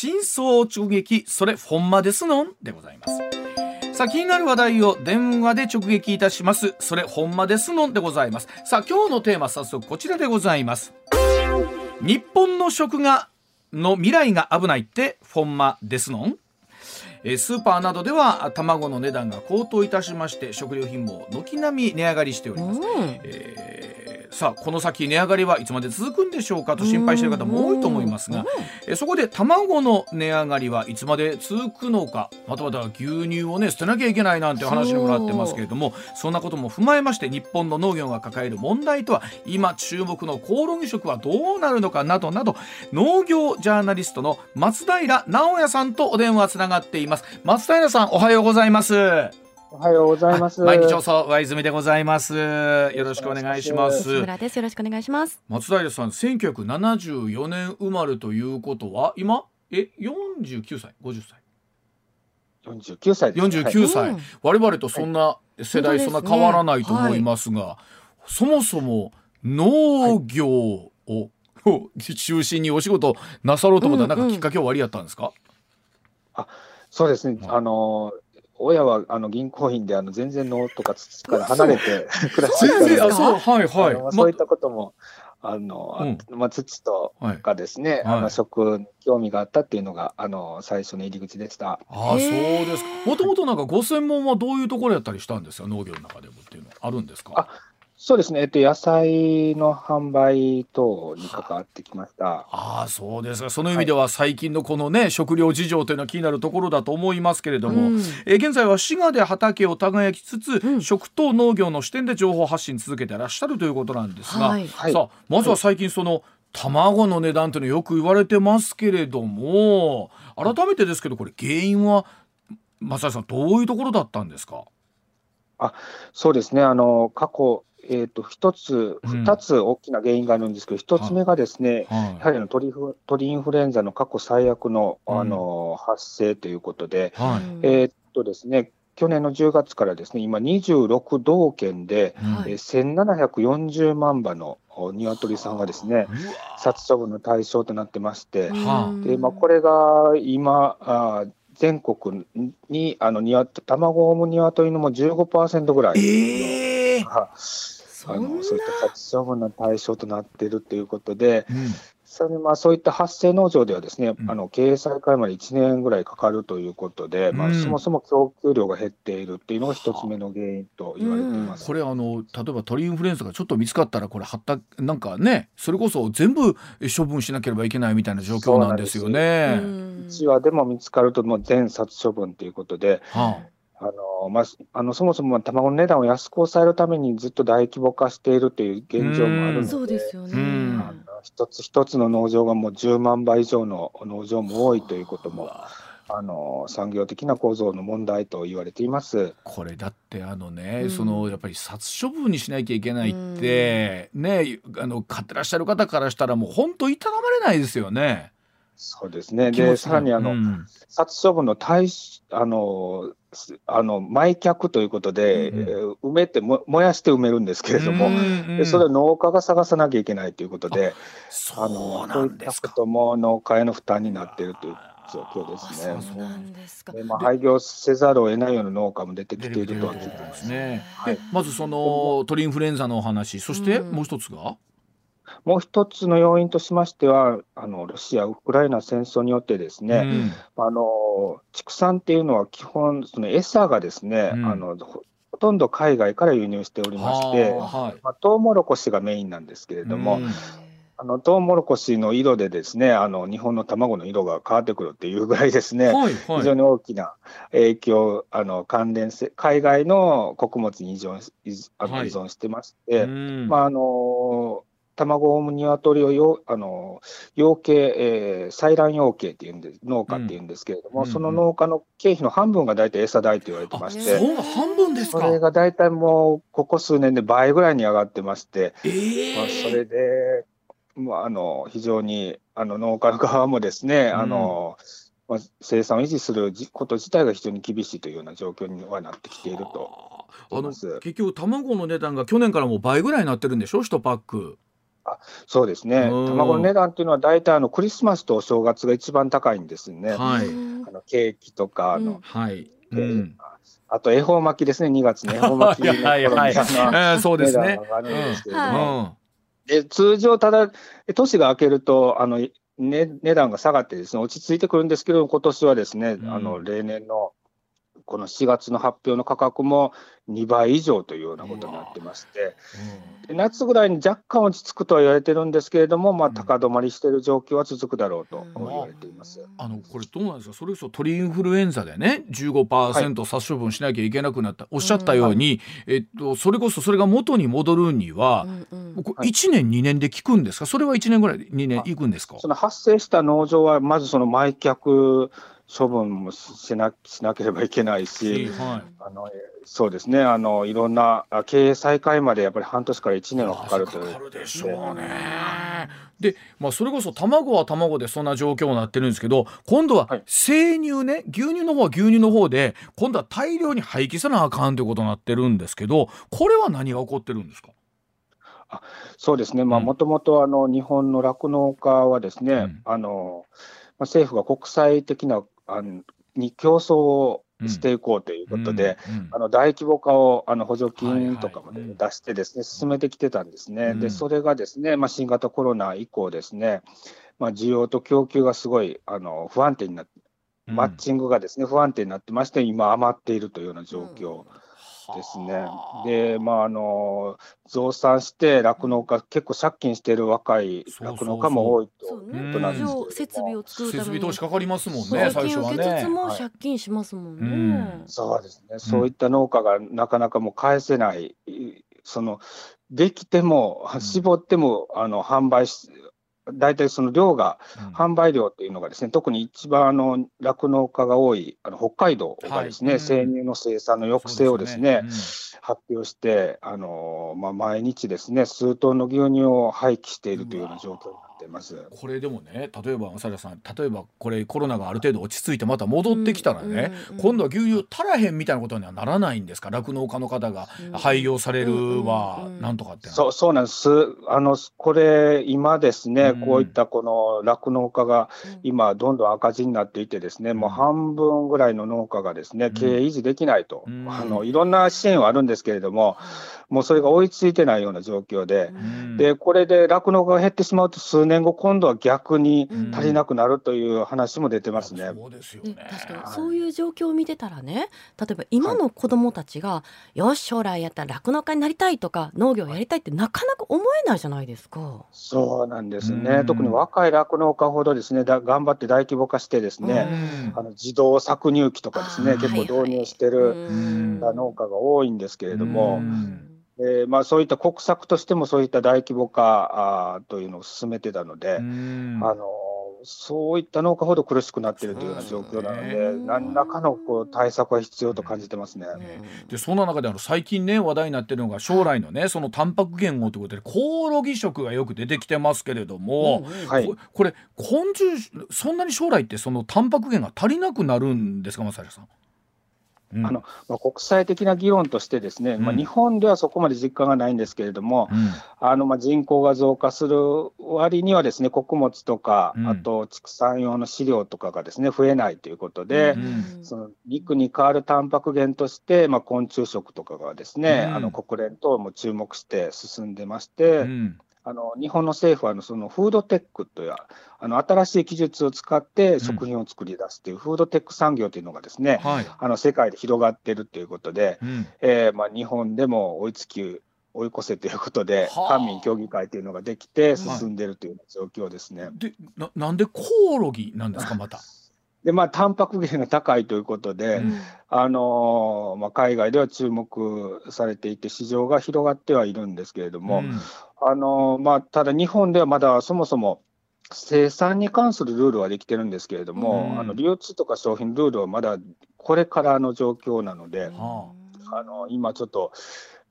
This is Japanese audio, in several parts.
真相を直撃それほんまですのんでございます。さあ気になる話題を電話で直撃いたします。それほんまですのんでございます。さあ今日のテーマ早速こちらでございます。日本の食がの未来が危ないってほんまですのん。えスーパーなどでは卵の値段が高騰いたしまして食料品も軒並み値上がりしております、えーさあこの先値上がりはいつまで続くんでしょうかと心配している方も多いと思いますが、えそこで卵の値上がりはいつまで続くのかまたまた牛乳をね捨てなきゃいけないなんて話にもなってますけれどもそんなことも踏まえまして日本の農業が抱える問題とは今注目のコオロギ食はどうなるのかなどなど農業ジャーナリストの松平直也さんとお電話つながっています。松平さんおはようございますおはようございます。毎日放送上泉でございます。よろしくお願いします。村です。よろしくお願いします。松平さん、1974年生まれということは、今、え、49歳、50歳？49歳です、ね。49歳、はい、我々とそんな世代、そんな変わらないと思いますが、はい、そもそも農業を、中心にお仕事なさろうと思ったら、なんかきっかけは終わりやったんですか、うんうん、あそうですね、あの親はあの銀行員であの全然農とか土から離れて暮らしてたので、そうはいはい、そういったことも、あの、うん、まあ、土とかですね、はい、あの食に興味があったっていうのがあの最初の入り口でした。あそうですか。もともとなんかご専門はどういうところやったりしたんですか農業の中でもっていうのあるんですか？あそうですね、えっと、野菜の販売等に関わってきました。ああ、そうですか。その意味では最近のこのね、はい、食料事情というのは気になるところだと思いますけれども、うん、え現在は滋賀で畑を耕きつつ、うん、食と農業の視点で情報発信続けていらっしゃるということなんですが、はい、さあ、まずは最近その、卵の値段というのよく言われてますけれども改めてですけどこれ原因は松田さんどういうところだったんですか？あそうですね。あの過去えーと、一つ、二つ大きな原因があるんですけど、一、うん、つ目がですね、はい、やはりの鳥鳥インフルエンザの過去最悪の,、あの発生ということで、はい、えっとですね、去年の10月からですね、今26道県で、はい、え1740万羽の鶏さんがですね、殺処分の対象となってまして、でまあ、これが今あ、全国にあの卵を産む鶏のも15%ぐらい。えーあのそういった殺処分の対象となっているということで、うん、それまあそういった発生農場ではですね、うん、あの経営再開まで1年ぐらいかかるということで、うん、まあ、そもそも供給量が減っているっていうのが一つ目の原因と言われています、これあの例えば鳥インフルエンザがちょっと見つかったらこれはったなんかねそれこそ全部処分しなければいけないみたいな状況なんですよね。1羽でも見つかるともう全殺処分ということで。はああのまあ、あのそもそも卵の値段を安く抑えるためにずっと大規模化しているという現状もあるので、そうですよねあの一つ一つの農場がもう10万倍以上の農場も多いということも。あの産業的な構造の問題と言われていますこれだってあのね、うん、そのやっぱり殺処分にしなきゃいけないって、うん、ねあの買ってらっしゃる方からしたらもう本当いたたまれないですよね。そうですね。で、さらにあの、うん、殺処分の対あのあの埋却ということで、うん、埋めても、燃やして埋めるんですけれども、うんうん、それを農家が探さなきゃいけないということで、あのそういったことも農家への負担になっているという状況ですね。そうなんですか。まあ、廃業せざるを得ないような農家も出てきているとは聞いてますね。はい、まずその鳥インフルエンザのお話、そしてもう一つが、もう一つの要因としましては、あのロシア・ウクライナ戦争によってですね、うん、あの畜産っていうのは基本、その餌がですね、うん、あのほとんど海外から輸入しておりまして、はい、まあ、トウモロコシがメインなんですけれども、うん、あのトウモロコシの色でですね、あの日本の卵の色が変わってくるっていうぐらいですね、はいはい、非常に大きな影響、あの関連性、海外の穀物に依存依存してまして、はい、まああの卵を産む鶏をよあの養鶏、えー、採卵養鶏っていうんで農家っていうんですけれども、うん、その農家の経費の半分が大体餌代と言われてまして、半分ですか。それが大体もうここ数年で倍ぐらいに上がってまして、えー、まあ、それで、まあ、あの非常にあの農家の側もですね、うん、あのまあ、生産を維持すること自体が非常に厳しいというような状況にはなってきていると。あの結局卵の値段が去年からもう倍ぐらいになってるんでしょ？1パック。あそうですね、卵の値段っていうのは、大体あのクリスマスとお正月が一番高いんですね。はい、あのケーキとかあの、うん、はい、うん、あと恵方巻きですね、2月ね、恵方巻き。の はいはいはい、そうですね。あるんですけれども、で通常、ただ、年が明けると、あのね、値段が下がってですね、落ち着いてくるんですけど、今年はですね、うん、あの例年のこの4月の発表の価格も2倍以上というようなことになってまして、うん、夏ぐらいに若干落ち着くとは言われてるんですけれども、まあ、高止まりしている状況は続くだろうと言われています、うん、あのこれ、どうなんですか、それこそ鳥インフルエンザでね、15%殺処分しなきゃいけなくなった、はい、おっしゃったように、うん、えっと、それこそそれが元に戻るには、うんうん、1年、2年で効くんですか、それは1年ぐらい、2年いくんですか？その発生した農場は、まずその売却処分もしなしなければいけないし、はい、あのそうですね。あの、いろんな経営再開までやっぱり半年から1年はかかるという。かかるでしょうね。で、まあ、それこそ卵は卵でそんな状況になってるんですけど今度は生乳ね、はい、牛乳の方は牛乳の方で今度は大量に廃棄せなあかんということになってるんですけどこれは何が起こってるんですか？あそうですね、もともと日本の酪農家はですね、うん、あのまあ、政府が国際的なあのに競争をしていこうということで、うんうんうん、あの大規模化をあの補助金とかも、ね、出してですね、進めてきてたんですね。で、それがですね、まあ、新型コロナ以降ですね、まあ、需要と供給がすごいあの不安定になって、マッチングがですね、不安定になってまして、今余っているというような状況。ですね。で、まあ、あの、増産して酪農家、結構借金している若い酪農家も多いということなんですけ設備を作る設備投資かかりますもんね、最初はね。も借金しますもんね。そうですね。そういった農家がなかなかもう返せない、その、できても、絞っても、あの、販売し、大体その量が、販売量っていうのがですね、特に一番あの酪農家が多いあの北海道がですね、はい、生乳の生産の抑制をですね、発表して、あのまあ、毎日ですね、数トンの牛乳を廃棄しているというような状況ってます。これでもね例えばさやさん例えばこれコロナがある程度落ち着いてまた戻ってきたらね、うんうん、今度は牛乳足らへんみたいなことにはならないんですか？酪農家の方が廃業されるはなんとかってそうそうなんです。あのこれ今ですね、こういったこの酪農家が今どんどん赤字になっていてですね、もう半分ぐらいの農家がですね経営維持できないと、あのいろんな支援はあるんですけれどももうそれが追いついてないような状況で、でこれで酪農家が減ってしまうと数年後、今度は逆に足りなくなるという話も出てますね。うん、そうですよね。確かに。そういう状況を見てたらね、例えば今の子どもたちが、はい、よし、将来やったら酪農家になりたいとか、農業やりたいって、なかなか思えないじゃないですか。そうなんですね、特に若い酪農家ほどですねだ頑張って大規模化して、ですねあの自動搾乳機とかですね、結構導入してる農家が多いんですけれども。えーまあ、そういった国策としてもそういった大規模化あというのを進めてたので、あのそういった農家ほど苦しくなっているというような状況なので、何らかのこう対策は必要と感じてますね。でそんな中であの最近ね話題になっているのが将来のねそのタンパク源をということでコオロギ食がよく出てきてますけれども、うんうん。はい、ここれ昆虫そんなに将来ってそのタンパク源が足りなくなるんですか正さん？うん、あのまあ、国際的な議論として、ですね、うん、まあ、日本ではそこまで実感がないんですけれども、うん、あのまあ、人口が増加する割には、ですね穀物とか、あと畜産用の飼料とかがですね増えないということで、その肉に代わるタンパク源として、まあ、昆虫食とかがですね、あの国連等も注目して進んでまして、あの日本の政府はあのそのフードテックというあの新しい技術を使って食品を作り出すという、フードテック産業というのがですね、はい、あの世界で広がっているということで、うん、えー、まあ、日本でも追いつき追い越せということで、官民協議会というのができて進んでいるという状況ですね。でななんでコオロギなんですかまた。でまあ、タンパク源が高いということで、うん、あのまあ、海外では注目されていて、市場が広がってはいるんですけれども、うん、あのまあ、ただ日本ではまだそもそも生産に関するルールはできてるんですけれども、うん、あの流通とか商品ルールはまだこれからの状況なので、あ。の今ちょっと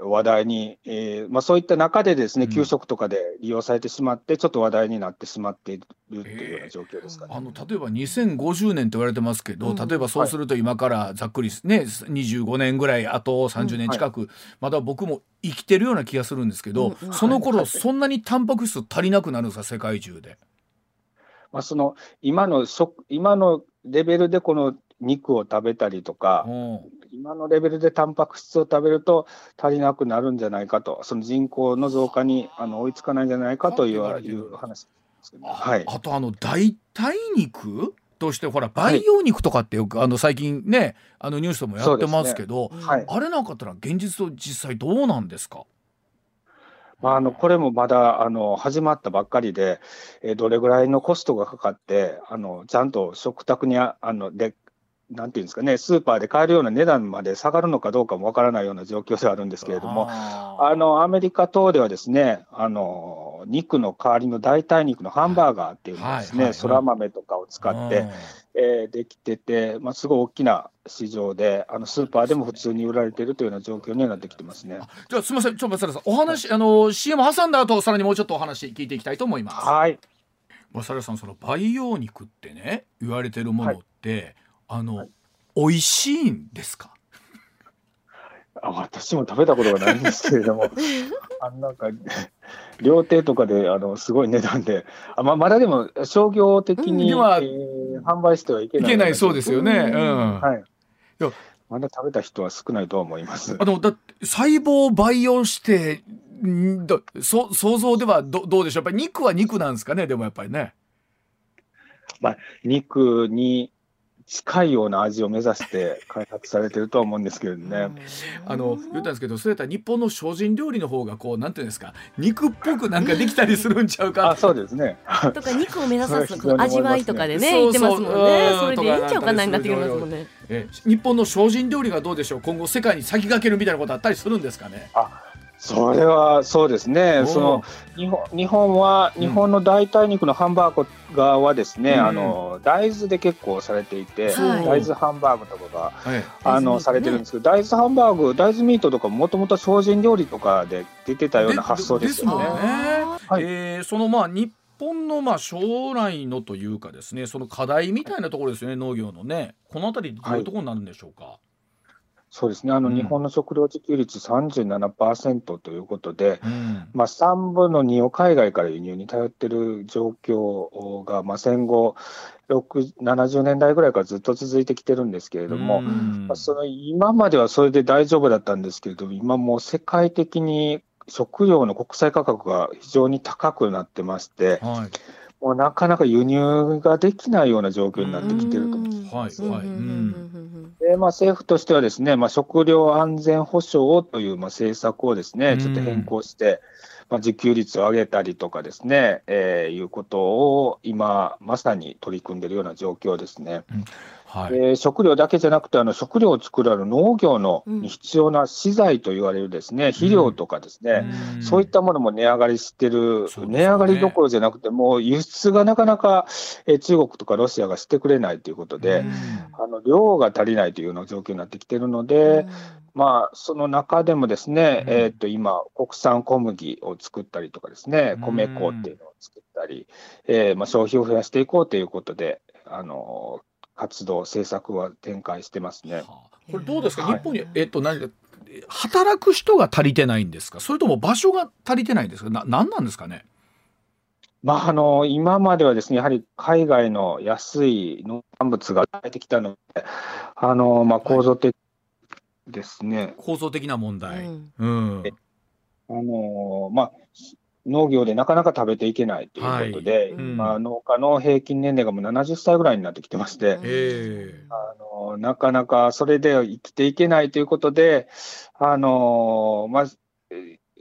話題に、えーまあ、そういった中でですね、給食とかで利用されてしまって、ちょっと話題になってしまっているというような状況ですかね。あの例えば2050年と言われてますけど、例えばそうすると今からざっくりね、25年ぐらいあと30年近く、まだ僕も生きてるような気がするんですけど、その頃、そんなにタンパク質足りなくなるんですか？世界中で。まあ、その今の食今のレベルでこの肉を食べたりとか、今のレベルでタンパク質を食べると足りなくなるんじゃないかと、その人口の増加にあ。の追いつかないんじゃないかといういう話ですけど、はい、あとあの代替肉？としてほら培養肉とかってよく、はい、あの最近ねあのニュースでもやってますけど、ね。はい、あれなんかったら現実と実際どうなんですか？まあ、あのこれもまだあの始まったばっかりで、えどれぐらいのコストがかかって、あのちゃんと食卓にあのでなんていうんですかね、スーパーで買えるような値段まで下がるのかどうかもわからないような状況ではあるんですけれども、あのアメリカ等ではですね、あの肉の代わりの代替肉のハンバーガーっていうのですね、そら豆とかを使って、えー、できてて、まあ、すごい大きな市場で、あのスーパーでも普通に売られているというような状況になってきてますね。じゃあ、すみません、ちょっと松原さん、お話、あの CM 挟んだ後、さらにもうちょっとお話聞いていきたいと思います。はい。松原さん、その培養肉ってね、言われてるものって、はい、あの、はい美味しいんですか？あ私も食べたことがないんですけれども、あなんか、料亭とかであのすごい値段で、あままだでも商業的に、うんえー、販売してはいけない。いけないそうですよね。うん、はい。いやまだ食べた人は少ないとは思います。あのだ細胞を培養してんどそ想像ではどどうでしょう？やっぱり肉は肉なんですかね？でもやっぱりね。まあ、肉に近いような味を目指して開発されてるとは思うんですけどね。あの言ったんですけど、そうやったら日本の精進料理の方がこうなんていうんですか、肉っぽくなんかできたりするんちゃうか。あ、そうですね。とか肉を目指す 味わいとかでね言ってますもんね。それでいいんちゃうかなになってきますもんね。え、日本の精進料理がどうでしょう？今後世界に先駆けるみたいなことあったりするんですかね？あそれはそうですね、その日本日本は、日本の代替肉のハンバーガーはですね、うん、あの大豆で結構されていて、はい、大豆ハンバーグとかが、はい、あの、ね、されてるんですけど、大豆ハンバーグ、大豆ミートとかもともと精進料理とかで出てたような発想ですよね。はい、えー、そのまあ日本のまあ将来のというかですね、その課題みたいなところですよね、農業のね、このあたりどういうところになるんでしょうか？そうですね、あの、日本の食料自給率37%ということで、うん、まあ、3分の2を海外から輸入に頼っている状況が、まあ、戦後70年代ぐらいからずっと続いてきてるんですけれども、うん、まあ、その今まではそれで大丈夫だったんですけれども、今もう世界的に食料の国際価格が非常に高くなってまして、はい。もうなかなか輸入ができないような状況になってきてると。思います。はい。はいでまあ、政府としてはですね、まあ、食料安全保障というまあ政策をですねちょっと変更して、まあ、自給率を上げたりとかですね、えー、いうことを今、まさに取り組んでいるような状況ですね。うんはい、えー、食料だけじゃなくて、あの食料を作るあの農業のに必要な資材と言われるですね、うん、肥料とかですね、うん、そういったものも値上がりしてる、ね、値上がりどころじゃなくて、もう輸出がなかなか、えー、中国とかロシアがしてくれないということで、うん、あの量が足りないというような状況になってきてるので、まあ、その中でもですね、えー、と今、国産小麦を作ったりとかですね、米粉っていうのを作ったり、えーまあ、消費を増やしていこうということで、あの活動、政策は展開してますね。はあ、これどうですか、はい、日本に、えっと、何か働く人が足りてないんですか、それとも場所が足りてないんですか、な何なんですかね？まあ、あの今まではですね、やはり海外の安い農産物が出てきたので、あのまあ、構造的ですね、はい、構造的な問題。うん、うん、あのまあ農業でなかなか食べていけないということで、はい。うん、まあ、農家の平均年齢がもう70歳ぐらいになってきてまして、あのなかなかそれで生きていけないということで、あのまあ、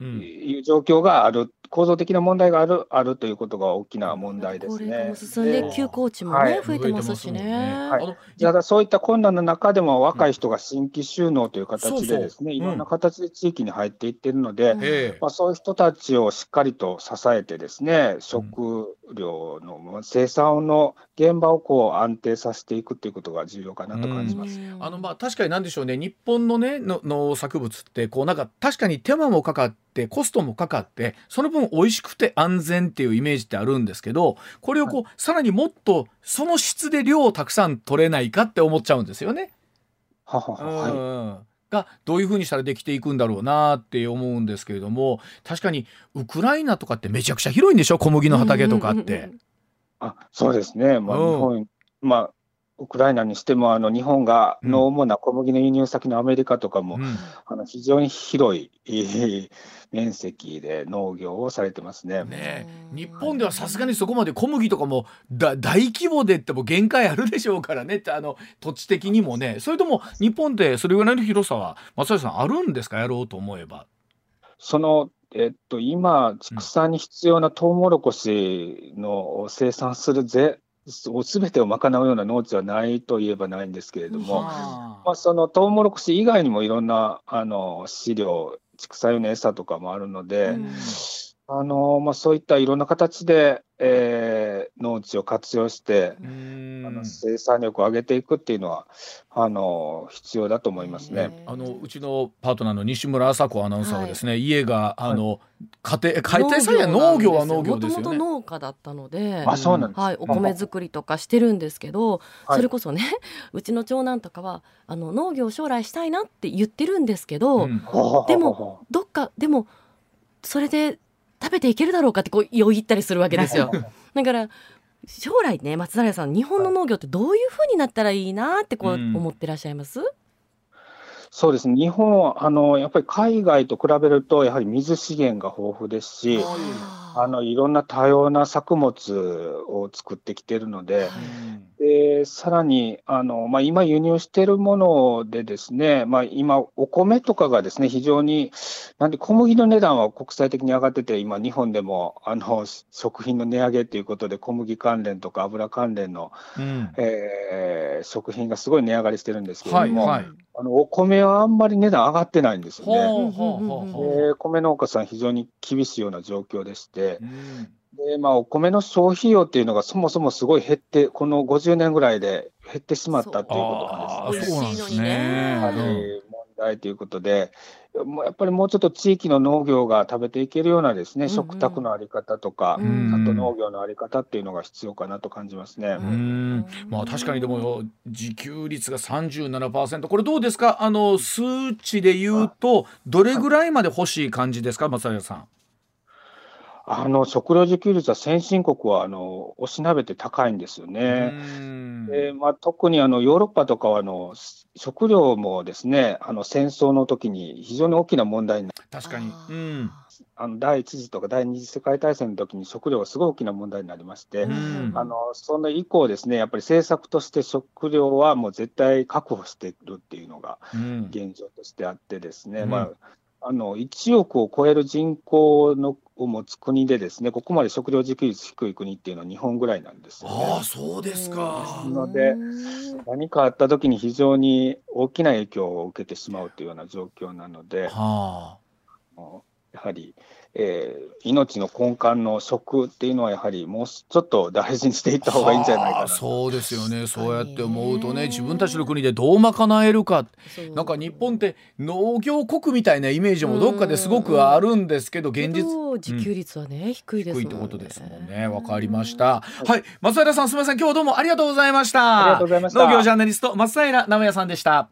うん、いう状況がある構造的な問題があるあるということが大きな問題ですね。進んで休耕地もね、はい、増えてますしね。はい、ただそういった困難の中でも若い人が新規収納という形でですね、いろんな形で地域に入っていってるので、うん、まあ、そういう人たちをしっかりと支えてですね、食料の生産の現場をこう安定させていくっていうことが重要かなと感じます。あのまあ確かになんでしょうね。日本のねの農作物ってこうなんか確かに手間もかかってコストもかかってその分美味しくて安全っていうイメージってあるんですけどこれをこう、はい、さらにもっとその質で量をたくさん取れないかって思っちゃうんですよね。ははは、い。がどういうふうにしたらできていくんだろうなって思うんですけれども確かにウクライナとかってめちゃくちゃ広いんでしょ？小麦の畑とかって。あそうですね、まあ、日本、まあ、ウクライナにしても、あの日本がの主な小麦の輸入先のアメリカとかも、うん、あの非常に広い、えー、面積で農業をされてますね。ね日本ではさすがにそこまで小麦とかもだ大規模でっても限界あるでしょうからね。あの土地的にもね。それとも日本でそれぐらいの広さは松橋さんあるんですか？やろうと思えば。そのえっと、今、畜産に必要なトウモロコシの生産するぜすべてを賄うような農地はないといえばないんですけれども、まあ、そのトウモロコシ以外にもいろんなあの飼料、畜産用の餌とかもあるので、うん。あのまあ、そういったいろんな形で、えー、農地を活用して、あの生産力を上げていくっていうのはあの必要だと思いますね。あのうちのパートナーの西村麻子アナウンサーはですね、はい、家があの、はい、家庭家庭菜園農業は農業ですよね。もともと農家だったので、あそうなんです、はい、お米作りとかしてるんですけど、はい、それこそね、うちの長男とかはあの農業将来したいなって言ってるんですけど、うん、でもどっかでもそれで食べていけるだろうかってこうよぎったりするわけですよ。だから将来ね松平さん日本の農業ってどういうふうになったらいいなってこう思ってらっしゃいます、うんそうですね、日本あの、やっぱり海外と比べると、やはり水資源が豊富ですし、あのいろんな多様な作物を作ってきているので、でさらにあの、まあ、今、輸入しているもので、ですね、まあ、今、お米とかがですね非常に、なんで小麦の値段は国際的に上がってて、今、日本でもあの食品の値上げということで、小麦関連とか油関連の、うん、えー、食品がすごい値上がりしてるんですけれども。はいはいあのお米はあんまり値段上がってないんですよね。で米農家さん、非常に厳しいような状況でして、でまあ、お米の消費量っていうのがそもそもすごい減って、この50年ぐらいで減ってしまったっていうことなんですね。そうなんですね。問題ということで、もうやっぱりもうちょっと地域の農業が食べていけるようなですね、うんうん、食卓のあり方とか、うん、あと農業のあり方っていうのが必要かなと感じますね。まあ確かにでも自給率が37%これどうですか？あの数値で言うとどれぐらいまで欲しい感じですか松平さん？あの食料自給率は先進国はあのおしなべて高いんですよね。でまあ、特にあのヨーロッパとかはあの食料もですねあの戦争の時に非常に大きな問題にな確かに、うん、あの第一次とか第二次世界大戦の時に食料がすごい大きな問題になりまして、あのその以降ですねやっぱり政策として食料はもう絶対確保しているっていうのが現状としてあってですね、うん、まああの1億を超える人口のを持つ国でですね、ここまで食料自給率低い国っていうのは日本ぐらいなんですよ、ね、ああ、そうですか。ので、何かあった時に非常に大きな影響を受けてしまうというような状況なので、はあ、やはりえー、命の根幹の食っていうのはやはりもうちょっと大事にしていった方がいいんじゃないかなそうですよね。そうやって思うとね自分たちの国でどう賄えるか。なんか日本って農業国みたいなイメージもどっかですごくあるんですけど現実自給率はね、うん、低いです、ね、低いってことですもんね。わかりました。はい。松平さんすみません。今日どうもありがとうございました。ありがとうございました。農業ジャーナリスト松平直也さんでした